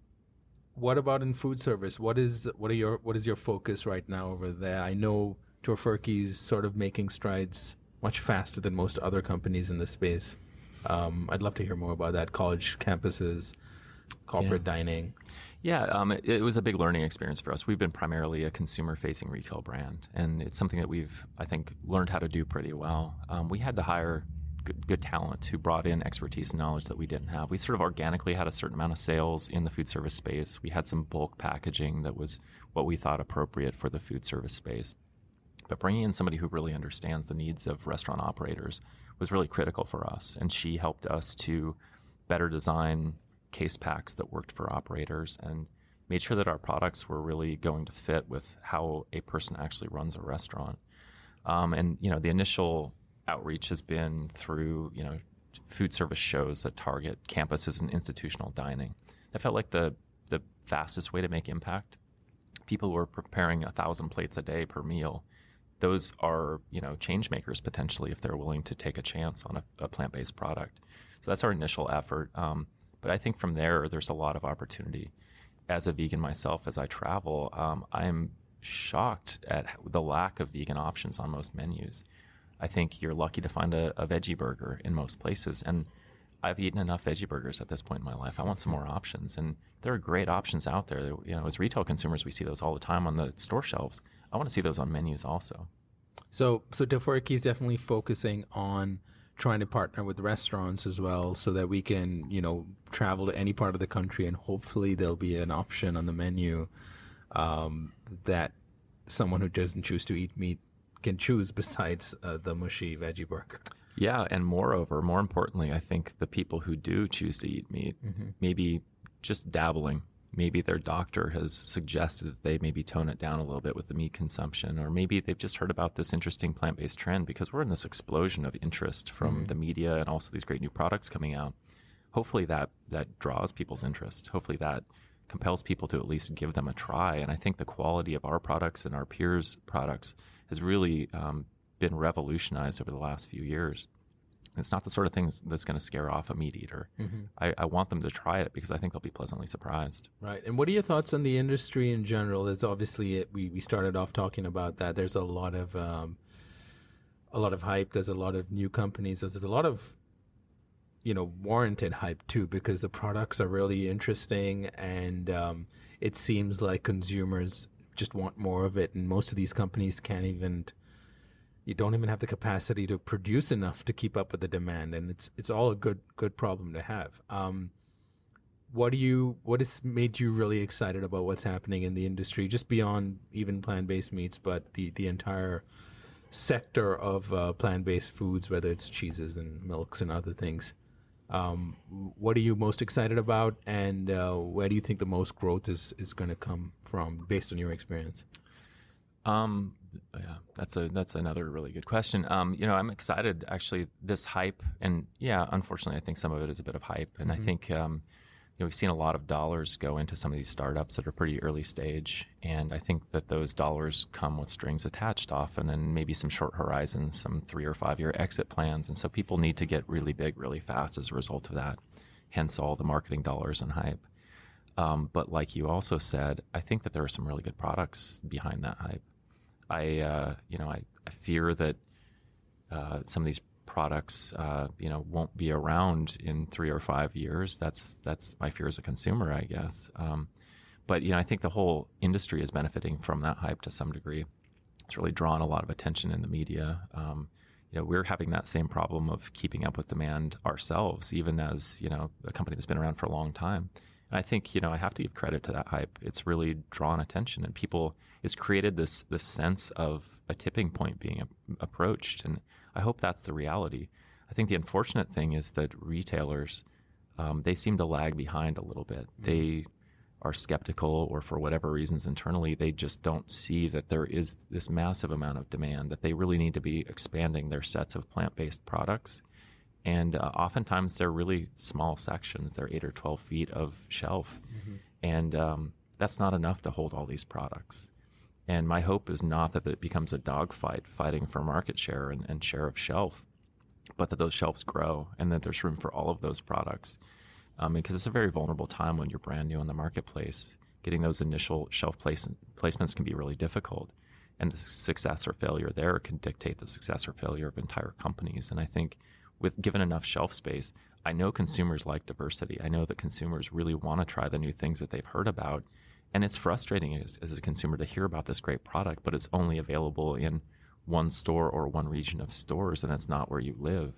what about in food service? What is what are your what is your focus right now over there? I know Tofurky's sort of making strides much faster than most other companies in the space. Um, I'd love to hear more about that. College campuses, corporate Yeah. dining. Yeah, um, it, it was a big learning experience for us. We've been primarily a consumer-facing retail brand, and it's something that we've, I think, learned how to do pretty well. Um, we had to hire good, good talent who brought in expertise and knowledge that we didn't have. We sort of organically had a certain amount of sales in the food service space. We had some bulk packaging that was what we thought appropriate for the food service space. But bringing in somebody who really understands the needs of restaurant operators was really critical for us. And she helped us to better design case packs that worked for operators and made sure that our products were really going to fit with how a person actually runs a restaurant. Um, and you know, the initial outreach has been through you know food service shows that target campuses and institutional dining. That felt like the the fastest way to make impact. People were preparing a thousand plates a day per meal. Those are you know change makers potentially if they're willing to take a chance on a, a plant based product. So that's our initial effort. Um, but I think from there, there's a lot of opportunity. As a vegan myself, as I travel, um, I'm shocked at the lack of vegan options on most menus. I think you're lucky to find a, a veggie burger in most places. And I've eaten enough veggie burgers at this point in my life. I want some more options. And there are great options out there. You know, as retail consumers, we see those all the time on the store shelves. I want to see those on menus also. So, so Tofurky is definitely focusing on trying to partner with restaurants as well, so that we can, you know, travel to any part of the country, and hopefully there'll be an option on the menu um, that someone who doesn't choose to eat meat can choose besides uh, the mushy veggie burger. Yeah, and moreover, more importantly, I think the people who do choose to eat meat, maybe just dabbling, maybe their doctor has suggested that they maybe tone it down a little bit with the meat consumption, or maybe they've just heard about this interesting plant based trend because we're in this explosion of interest from the media and also these great new products coming out. Hopefully that that draws people's interest. Hopefully that compels people to at least give them a try. And I think the quality of our products and our peers' products has really um, been revolutionized over the last few years. It's not the sort of thing that's going to scare off a meat eater. I, I want them to try it because I think they'll be pleasantly surprised. Right. And what are your thoughts on the industry in general? There's obviously we we started off talking about that. There's a lot of um, a lot of hype. There's a lot of new companies. There's a lot of you know warranted hype too because the products are really interesting and um, it seems like consumers just want more of it and most of these companies can't even you don't even have the capacity to produce enough to keep up with the demand and it's it's all a good good problem to have. Um, what do you what has made you really excited about what's happening in the industry just beyond even plant-based meats but the the entire sector of uh, plant-based foods whether it's cheeses and milks and other things? Um, what are you most excited about and uh, where do you think the most growth is is going to come from based on your experience? Um, yeah, that's a that's another really good question. Um, you know, I'm excited actually. This hype, and yeah, unfortunately, I think some of it is a bit of hype, and I think um, you know we've seen a lot of dollars go into some of these startups that are pretty early stage, and I think that those dollars come with strings attached often, and maybe some short horizons, some three or five year exit plans, and so people need to get really big really fast as a result of that. Hence, all the marketing dollars and hype. Um, but like you also said, I think that there are some really good products behind that hype. I, uh, you know, I, I fear that uh, some of these products, uh, you know, won't be around in three or five years. That's that's my fear as a consumer, I guess. Um, But you know, I think the whole industry is benefiting from that hype to some degree. It's really drawn a lot of attention in the media. Um, you know, we're having that same problem of keeping up with demand ourselves, even as you know a company that's been around for a long time. And I think you know I have to give credit to that hype. It's really drawn attention, and people. It's created this this sense of a tipping point being a, approached, and I hope that's the reality. I think the unfortunate thing is that retailers um, they seem to lag behind a little bit. Mm-hmm. They are skeptical or for whatever reasons internally they just don't see that there is this massive amount of demand that they really need to be expanding their sets of plant-based products and uh, oftentimes they're really small sections they're 8 or 12 feet of shelf mm-hmm. and um, that's not enough to hold all these products and my hope is not that it becomes a dogfight fighting for market share and, and share of shelf but that those shelves grow and that there's room for all of those products um, because it's a very vulnerable time when you're brand new in the marketplace. Getting those initial shelf place, placements can be really difficult, and the success or failure there can dictate the success or failure of entire companies. And I think with given enough shelf space, I know consumers like diversity. I know that consumers really want to try the new things that they've heard about. And it's frustrating as, as, a consumer to hear about this great product, but it's only available in one store or one region of stores, and it's not where you live.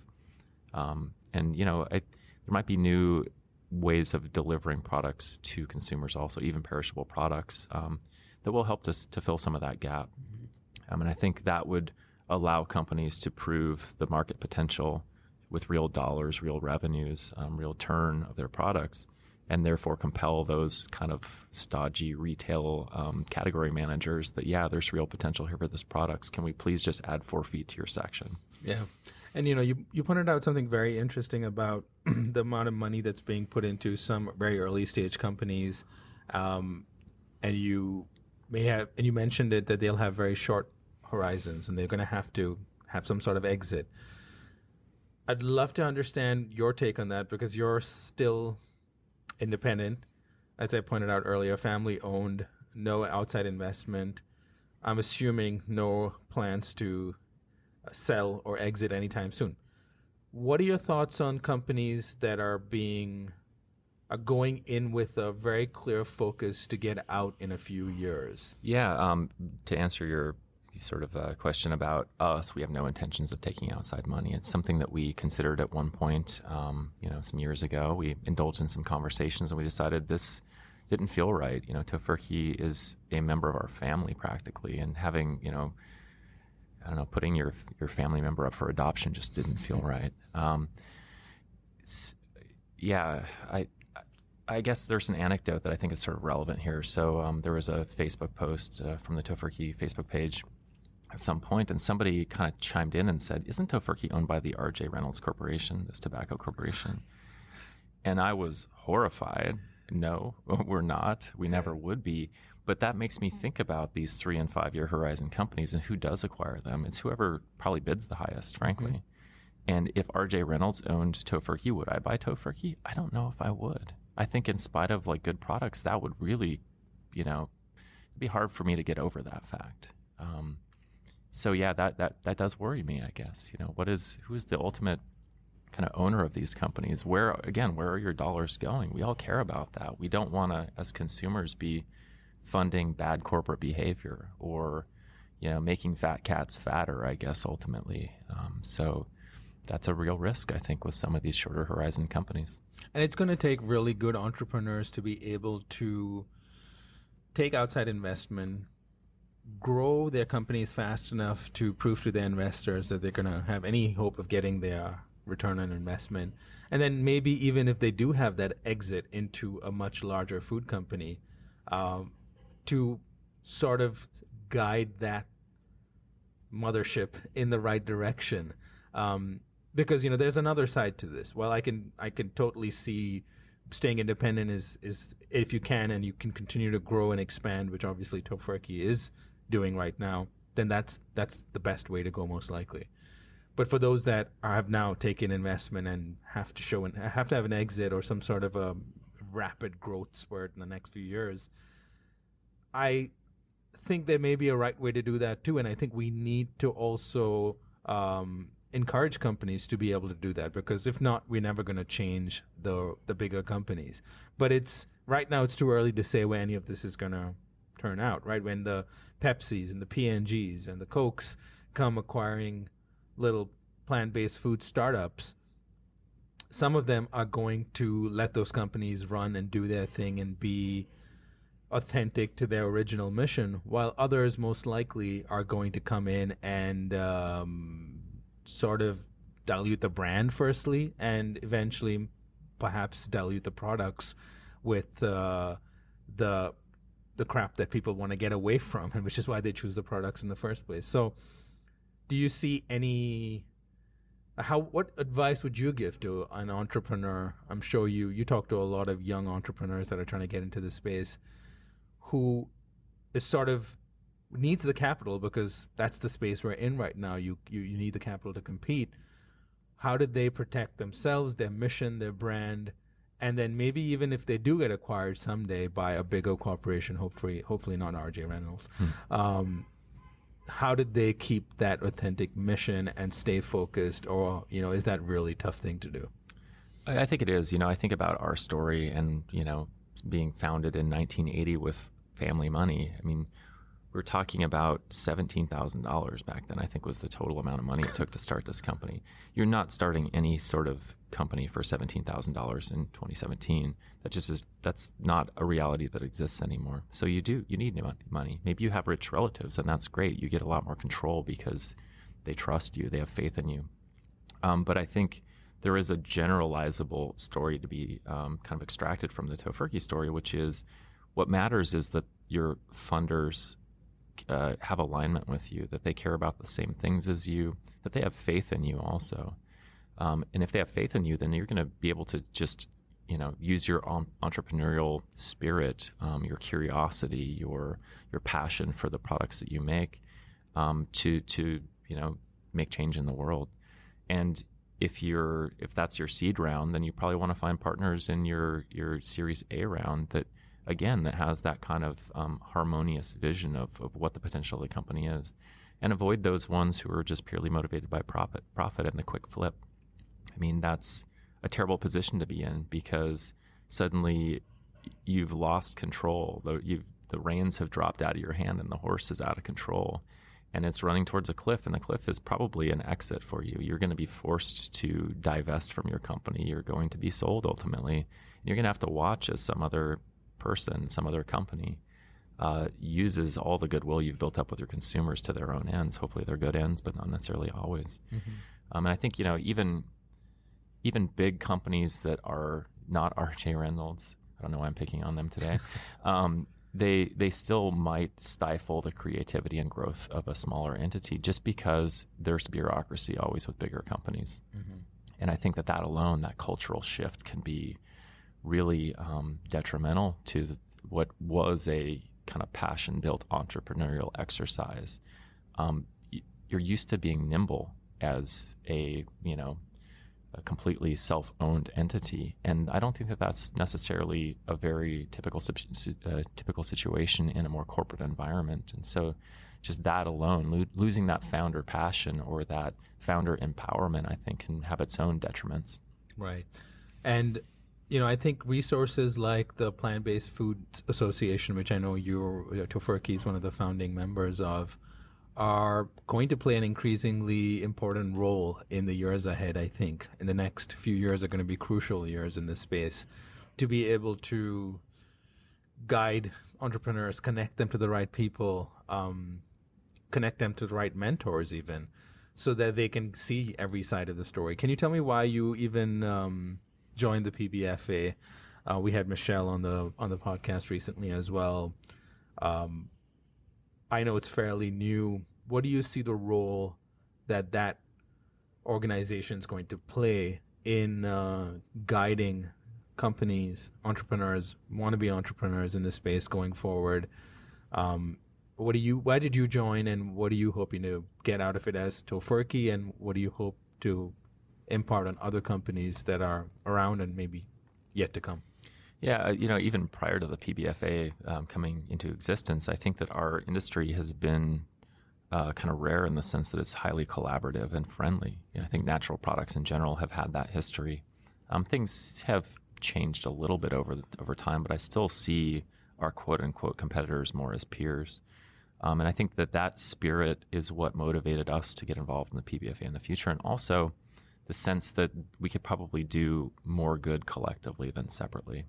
Um, and you know, I, there might be new ways of delivering products to consumers, also even perishable products, um, that will help us to fill some of that gap. Mm-hmm. Um, and I think that would allow companies to prove the market potential with real dollars, real revenues, um, real turn of their products, and therefore compel those kind of stodgy retail um, category managers that yeah, there's real potential here for this products. Can we please just add four feet to your section? Yeah. And you know, you you pointed out something very interesting about the amount of money that's being put into some very early stage companies, um, and you may have, and you mentioned it that they'll have very short horizons, and they're going to have to have some sort of exit. I'd love to understand your take on that because you're still independent, as I pointed out earlier, family owned, no outside investment. I'm assuming no plans to sell or exit anytime soon. What are your thoughts on companies that are being are going in with a very clear focus to get out in a few years? Yeah, um, to answer your sort of a question about us, we have no intentions of taking outside money. It's something that we considered at one point, um, you know, some years ago. We indulged in some conversations and we decided this didn't feel right. You know, Tofurky is a member of our family practically, and having you know I don't know, putting your your family member up for adoption just didn't feel right. Um, yeah, I I guess there's an anecdote that I think is sort of relevant here. So um, there was a Facebook post uh, from the Tofurky Facebook page at some point, and somebody kind of chimed in and said, "Isn't Tofurky owned by the R.J. Reynolds Corporation, this tobacco corporation?" And I was horrified. No, we're not. We never would be. But that makes me think about these three and five year horizon companies and who does acquire them. It's whoever probably bids the highest, frankly. Mm-hmm. And if RJ Reynolds owned Tofurky, would I buy Tofurky? I don't know if I would. I think in spite of like good products, that would really, you know, be hard for me to get over that fact. Um, so yeah, that that that does worry me. I guess you know what is who is the ultimate kind of owner of these companies? Where again, where are your dollars going? We all care about that. We don't want to, as consumers, be funding bad corporate behavior or you know making fat cats fatter i guess ultimately um, so that's a real risk i think with some of these shorter horizon companies and it's going to take really good entrepreneurs to be able to take outside investment grow their companies fast enough to prove to their investors that they're going to have any hope of getting their return on investment and then maybe even if they do have that exit into a much larger food company um, to sort of guide that mothership in the right direction. Um, because you know, there's another side to this. Well, I can I can totally see staying independent is is if you can and you can continue to grow and expand, which obviously Tofurky is doing right now. Then that's that's the best way to go, most likely. But for those that have now taken investment and have to show and have to have an exit or some sort of a rapid growth spurt in the next few years, I think there may be a right way to do that too, and I think we need to also um, encourage companies to be able to do that because if not, we're never going to change the the bigger companies. But it's right now it's too early to say where any of this is going to turn out. Right when the Pepsis and the P&Gs and the Cokes come acquiring little plant-based food startups, some of them are going to let those companies run and do their thing and be authentic to their original mission, while others most likely are going to come in and um, sort of dilute the brand firstly, and eventually perhaps dilute the products with uh, the the crap that people want to get away from, and which is why they choose the products in the first place. So, do you see any? How what advice would you give to an entrepreneur? I'm sure you you talk to a lot of young entrepreneurs that are trying to get into the space, who is sort of needs the capital because that's the space we're in right now. You you, you need the capital to compete. How did they protect themselves, their mission, their brand? And then maybe even if they do get acquired someday by a bigger corporation, hopefully, hopefully not RJ Reynolds, hmm. um, how did they keep that authentic mission and stay focused, or you know, is that really tough thing to do? I think it is. You know, I think about our story and you know, being founded in 1980 with family money. I mean, we're talking about $17,000 back then, I think was the total amount of money it took to start this company. You're not starting any sort of company for $17,000 in 2017. That just is, that's not a reality that exists anymore. So you do, you need money. Maybe you have rich relatives and that's great. You get a lot more control because they trust you, they have faith in you. Um, but I think there is a generalizable story to be um, kind of extracted from the Tofurky story, which is what matters is that your funders uh, have alignment with you, that they care about the same things as you, that they have faith in you also. Um, and if they have faith in you, then you're going to be able to just, you know, use your entrepreneurial spirit, um, your curiosity, your your passion for the products that you make, um, to to you know make change in the world. And if you're if that's your seed round, then you probably want to find partners in your your Series A round that again, that has that kind of um, harmonious vision of, of what the potential of the company is, and avoid those ones who are just purely motivated by profit, profit and the quick flip. I mean, that's a terrible position to be in because suddenly you've lost control. The, the reins have dropped out of your hand and the horse is out of control. And it's running towards a cliff and the cliff is probably an exit for you. You're going to be forced to divest from your company. You're going to be sold ultimately. You're going to have to watch as some other person, some other company, uh, uses all the goodwill you've built up with your consumers to their own ends. Hopefully, they're good ends, but not necessarily always. Mm-hmm. Um, and I think you know even even big companies that are not RJ Reynolds. I don't know why I'm picking on them today. um, they they still might stifle the creativity and growth of a smaller entity just because there's bureaucracy always with bigger companies. Mm-hmm. And I think that that alone, that cultural shift, can be really um, detrimental to what was a kind of passion built entrepreneurial exercise. Um, you're used to being nimble as a you know a completely self-owned entity, and I don't think that that's necessarily a very typical uh, typical situation in a more corporate environment. And so, just that alone, lo- losing that founder passion or that founder empowerment, I think, can have its own detriments. Right, and you know, I think resources like the Plant Based Food Association, which I know you're, Tofurky is one of the founding members of, are going to play an increasingly important role in the years ahead, I think. In the next few years are going to be crucial years in this space to be able to guide entrepreneurs, connect them to the right people, um, connect them to the right mentors, even, so that they can see every side of the story. Can you tell me why you even um, joined the PBFA. Uh, we had Michele on the on the podcast recently as well. Um, I know it's fairly new. What do you see the role that that organization is going to play in uh, guiding companies, entrepreneurs, want to be entrepreneurs in this space going forward? Um, what do you? Why did you join, and what are you hoping to get out of it as Tofurky, and what do you hope to impart on other companies that are around and maybe yet to come? Yeah, uh, you know, even prior to the PBFA um, coming into existence, I think that our industry has been uh, kind of rare in the sense that it's highly collaborative and friendly. You know, I think natural products in general have had that history. Um, things have changed a little bit over over time, but I still see our quote unquote competitors more as peers. Um, and I think that that spirit is what motivated us to get involved in the PBFA in the future, and also the sense that we could probably do more good collectively than separately.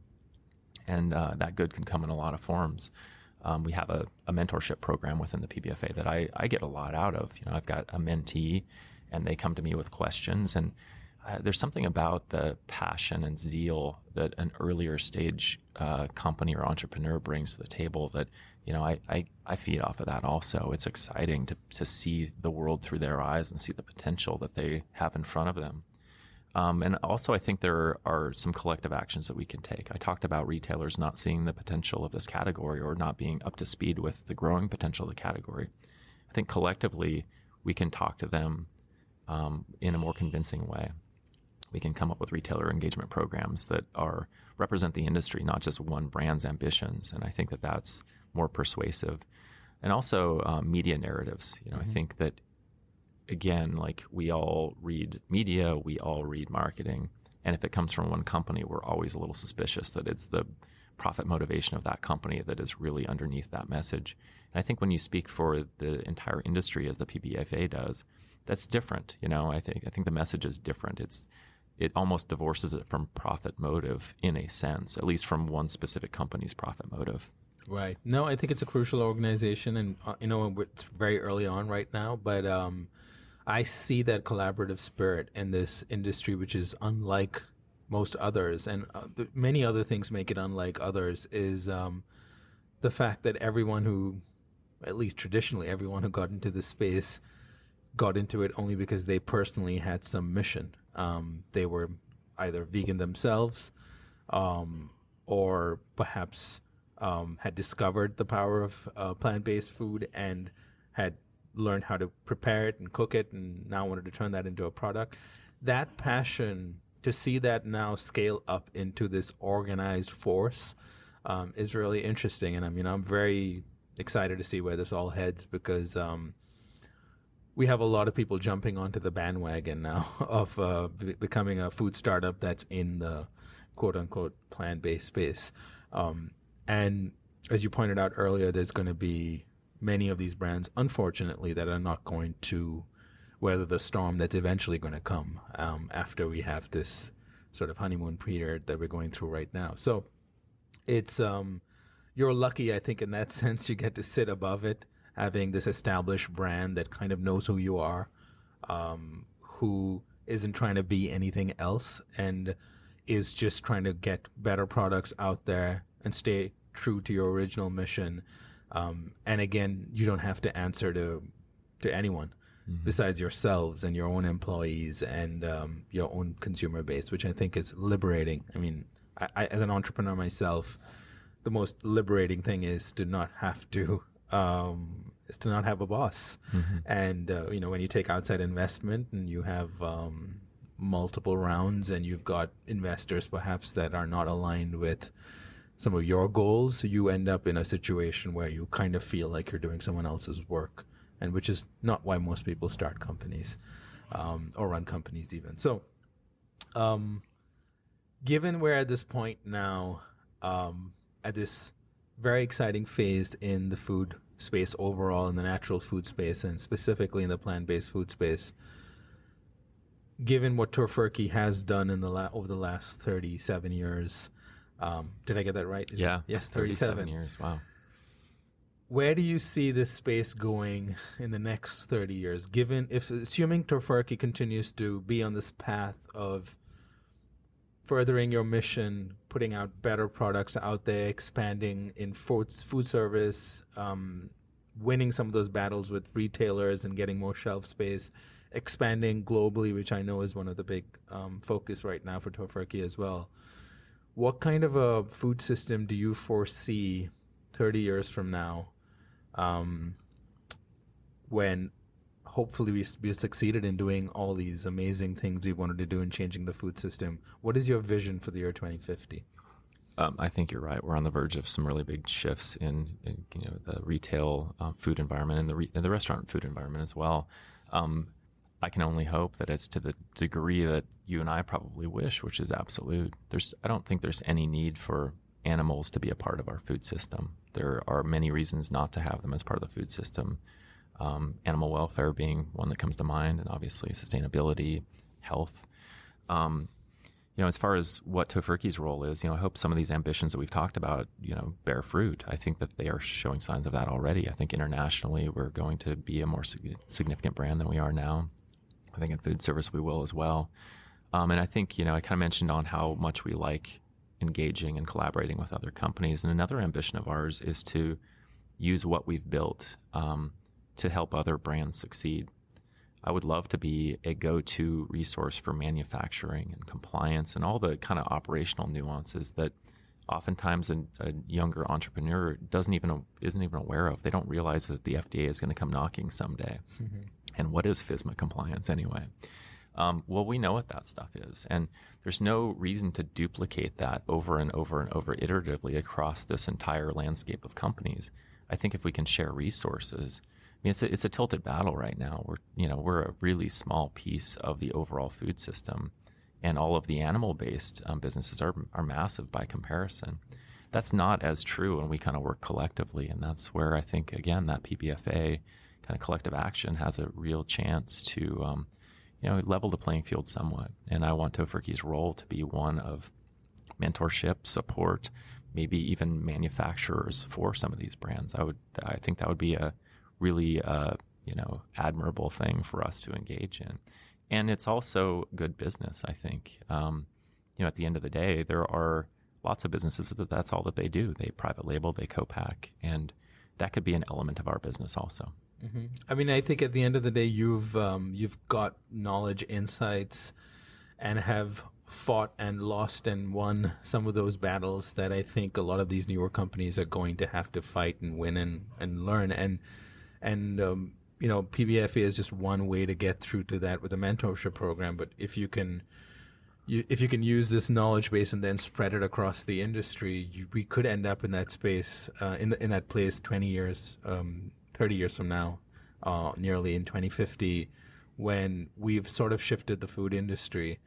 And uh, that good can come in a lot of forms. Um, we have a, a, mentorship program within the PBFA that I, I, get a lot out of. You know, I've got a mentee, and they come to me with questions, and uh, there's something about the passion and zeal that an earlier stage uh, company or entrepreneur brings to the table that you know I, I, I feed off of that also. It's exciting to to see the world through their eyes and see the potential that they have in front of them. Um, and also, I think there are some collective actions that we can take. I talked about retailers not seeing the potential of this category or not being up to speed with the growing potential of the category. I think collectively we can talk to them um, in a more convincing way. We can come up with retailer engagement programs that are represent the industry, not just one brand's ambitions. And I think that that's more persuasive. And also um, media narratives. You know, mm-hmm. I think that again, like we all read media, we all read marketing. And if it comes from one company, we're always a little suspicious that it's the profit motivation of that company that is really underneath that message. And I think when you speak for the entire industry, as the PBFA does, that's different. You know, I think I think the message is different. It's it almost divorces it from profit motive in a sense, at least from one specific company's profit motive. Right. No, I think it's a crucial organization, and uh, you know it's very early on right now, but um, I see that collaborative spirit in this industry, which is unlike most others, and uh, many other things make it unlike others. Is um, the fact that everyone who, at least traditionally, everyone who got into this space, got into it only because they personally had some mission. Um, they were either vegan themselves, um, or perhaps um, had discovered the power of uh, plant-based food and had learned how to prepare it and cook it and now wanted to turn that into a product. That passion to see that now scale up into this organized force um, is really interesting. And I mean, I'm very excited to see where this all heads because um, we have a lot of people jumping onto the bandwagon now of uh, b- becoming a food startup that's in the quote unquote plant based space. Um, and as you pointed out earlier, there's going to be many of these brands, unfortunately, that are not going to weather the storm that's eventually going to come um, after we have this sort of honeymoon period that we're going through right now. So it's um, you're lucky, I think, in that sense. You get to sit above it, having this established brand that kind of knows who you are, um, who isn't trying to be anything else, and is just trying to get better products out there and stay true to your original mission um, and again, you don't have to answer to to anyone mm-hmm. besides yourselves and your own employees and um, your own consumer base, which I think is liberating. I mean, I, I, as an entrepreneur myself, the most liberating thing is to not have to um, is to not have a boss. Mm-hmm. And uh, you know, when you take outside investment and you have um, multiple rounds and you've got investors perhaps that are not aligned with some of your goals, you end up in a situation where you kind of feel like you're doing someone else's work, and which is not why most people start companies um, or run companies even. So, um, given we're at this point now, um, at this very exciting phase in the food space overall, in the natural food space, and specifically in the plant-based food space. Given what Tofurky has done in the la- over the last 37 years, um, did I get that right? Is yeah. It? Yes, 37. 37 years. Wow. Where do you see this space going in the next 30 years? Given, if assuming Tofurky continues to be on this path of furthering your mission, putting out better products out there, expanding in food, food service, um, winning some of those battles with retailers and getting more shelf space, expanding globally, which I know is one of the big um, focus right now for Tofurky as well. What kind of a food system do you foresee 30 years from now um, when hopefully we, we succeeded in doing all these amazing things we wanted to do in changing the food system? What is your vision for the year 2050? Um, I think you're right. We're on the verge of some really big shifts in, in you know the retail uh, food environment and the re- and the restaurant food environment as well. Um, I can only hope that it's to the degree that you and I probably wish, which is absolute. There's I don't think there's any need for animals to be a part of our food system. There are many reasons not to have them as part of the food system. Um, animal welfare being one that comes to mind, and obviously sustainability, health. Um, you know, as far as what Tofurky's role is, you know, I hope some of these ambitions that we've talked about, you know, bear fruit. I think that they are showing signs of that already. I think internationally we're going to be a more significant brand than we are now. I think in food service we will as well. Um, and I think, you know, I kind of mentioned on how much we like engaging and collaborating with other companies. And another ambition of ours is to use what we've built um, to help other brands succeed. I would love to be a go to resource for manufacturing and compliance and all the kind of operational nuances that oftentimes a, a, younger entrepreneur doesn't even isn't even aware of. They don't realize that the FDA is going to come knocking someday. Mm-hmm. And what is FSMA compliance anyway? Um, well, we know what that stuff is, and there's no reason to duplicate that over and over and over iteratively across this entire landscape of companies. I think if we can share resources, I mean, it's a, it's a tilted battle right now. We're you know we're a really small piece of the overall food system, and all of the animal-based um, businesses are are massive by comparison. That's not as true when we kind of work collectively, and that's where I think again that PBFA kind of collective action has a real chance to um, you know level the playing field somewhat. And I want Tofurky's role to be one of mentorship, support, maybe even manufacturers for some of these brands. I would I think that would be a really uh, you know admirable thing for us to engage in, and it's also good business. I think um, you know at the end of the day, there are lots of businesses that that's all that they do. They private label, they co-pack, and that could be an element of our business also. Mm-hmm. I mean, I think at the end of the day, you've um, you've got knowledge, insights, and have fought and lost and won some of those battles that I think a lot of these newer companies are going to have to fight and win and, and learn. And and um, you know PBFA is just one way to get through to that with a mentorship program. But if you can, you, if you can use this knowledge base and then spread it across the industry, you, we could end up in that space, uh, in the, in that place, twenty years, um, thirty years from now, uh, nearly in twenty fifty, when we've sort of shifted the food industry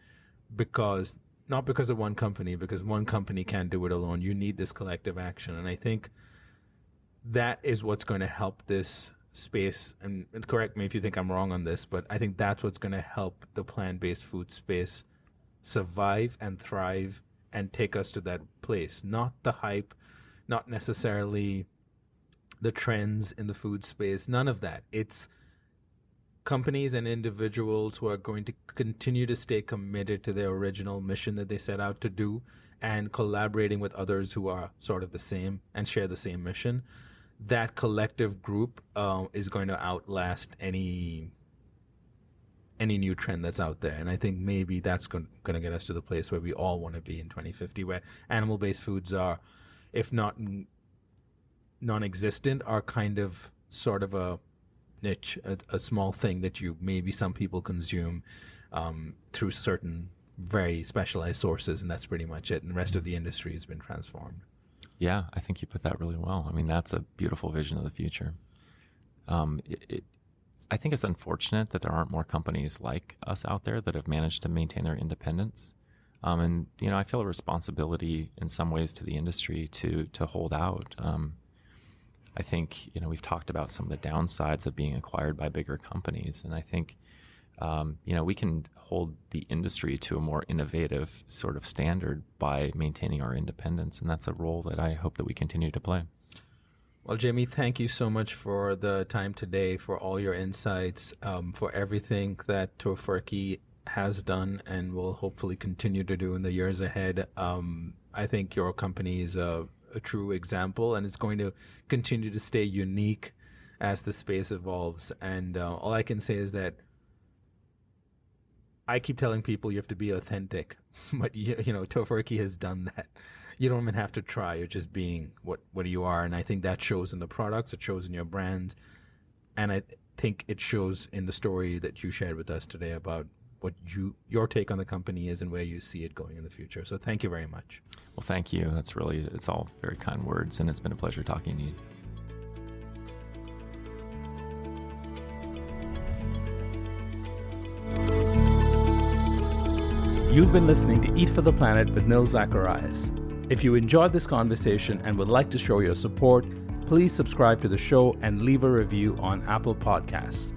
because not because of one company, because one company can't do it alone. You need this collective action, and I think that is what's going to help this space, and, and correct me if you think I'm wrong on this, but I think that's what's going to help the plant based food space survive and thrive and take us to that place. Not the hype, not necessarily the trends in the food space, none of that. It's companies and individuals who are going to continue to stay committed to their original mission that they set out to do and collaborating with others who are sort of the same and share the same mission that collective group uh, is going to outlast any any new trend that's out there. And I think maybe that's going, to get us to the place where we all want to be in 2050, where animal based foods are, if not non existent, are kind of sort of a niche, a, a, small thing that you maybe some people consume um, through certain very specialized sources. And that's pretty much it. And the rest of the industry has been transformed. Yeah, I think you put that really well. I mean, that's a beautiful vision of the future. Um, it, it, I think it's unfortunate that there aren't more companies like us out there that have managed to maintain their independence. Um, and you know, I feel a responsibility in some ways to the industry to to hold out. Um, I think you know we've talked about some of the downsides of being acquired by bigger companies, and I think um, you know we can hold the industry to a more innovative sort of standard by maintaining our independence. And that's a role that I hope that we continue to play. Well, Jaime, thank you so much for the time today, for all your insights, um, for everything that Tofurky has done and will hopefully continue to do in the years ahead. Um, I think your company is a, a true example and it's going to continue to stay unique as the space evolves. And uh, all I can say is that I keep telling people you have to be authentic, but you, you know, Tofurky has done that. You don't even have to try. You're just being what what you are, and I think that shows in the products. It shows in your brand, and I think it shows in the story that you shared with us today about what you your take on the company is and where you see it going in the future. So thank you very much. Well, thank you. That's really it's all very kind words, and it's been a pleasure talking to you. You've been listening to Eat for the Planet with Nil Zacharias. If you enjoyed this conversation and would like to show your support, please subscribe to the show and leave a review on Apple Podcasts.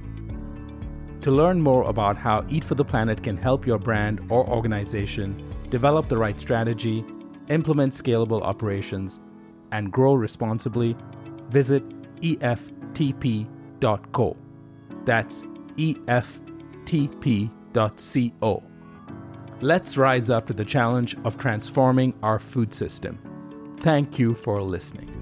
To learn more about how Eat for the Planet can help your brand or organization develop the right strategy, implement scalable operations, and grow responsibly, visit EFTP.co. That's EFTP.co. Let's rise up to the challenge of transforming our food system. Thank you for listening.